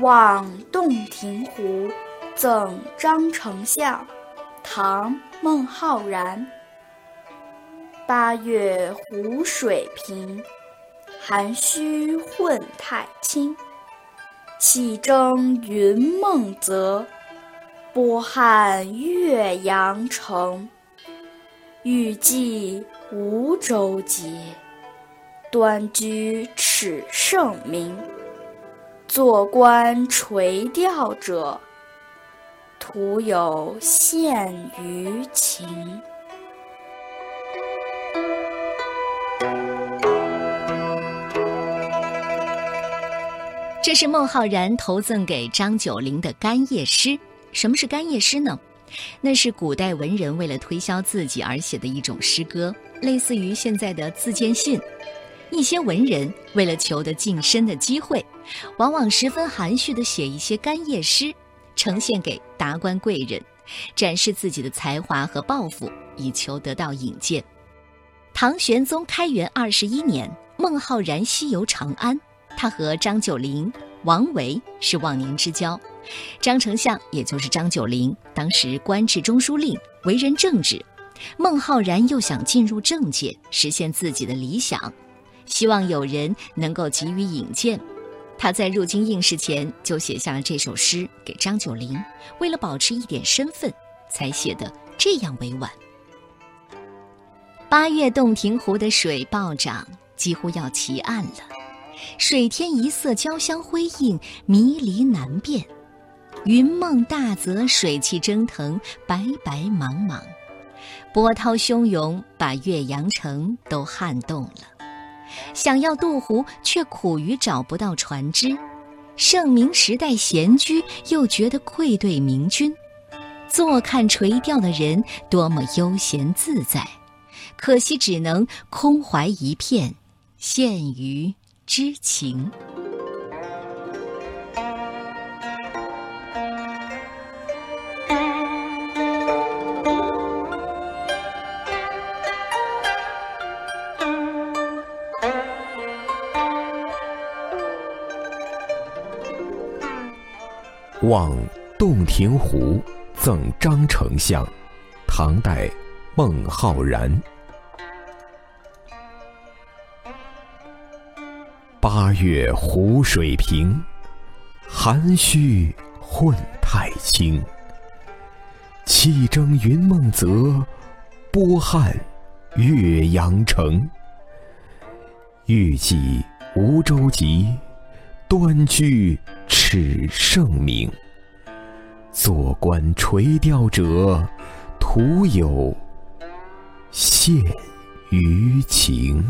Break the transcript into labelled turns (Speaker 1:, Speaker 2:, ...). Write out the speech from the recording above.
Speaker 1: 望洞庭湖，赠张丞相。唐·孟浩然。八月湖水平，涵虚混太清。气蒸云梦泽，波撼岳阳城。欲济无舟楫，端居耻圣明。坐观垂钓者，徒有羡鱼情。
Speaker 2: 这是孟浩然投赠给张九龄的干谒诗。什么是干谒诗呢？那是古代文人为了推销自己而写的一种诗歌，类似于现在的自荐信。一些文人为了求得晋升的机会，往往十分含蓄地写一些干谒诗，呈现给达官贵人，展示自己的才华和抱负，以求得到引荐。唐玄宗开元二十一年，孟浩然西游长安。他和张九龄、王维是忘年之交，张丞相也就是张九龄，当时官至中书令，为人正直。孟浩然又想进入政界，实现自己的理想，希望有人能够给予引荐。他在入京应试前就写下了这首诗给张九龄，为了保持一点身份，才写得这样委婉。八月洞庭湖的水暴涨，几乎要齐岸了。水天一色，交相辉映，迷离难辨。云梦大泽，水汽蒸腾，白白茫茫。波涛汹涌，把岳阳城都撼动了。想要渡湖，却苦于找不到船只。盛明时代闲居，又觉得愧对明君。坐看垂钓的人，多么悠闲自在。可惜只能空怀一片，陷于。知情，
Speaker 3: 望洞庭湖赠张丞相，唐代，孟浩然。八月湖水平，涵虚混太清。气蒸云梦泽，波撼岳阳城。欲济无舟楫，端居耻圣明。坐观垂钓者，徒有羡鱼情。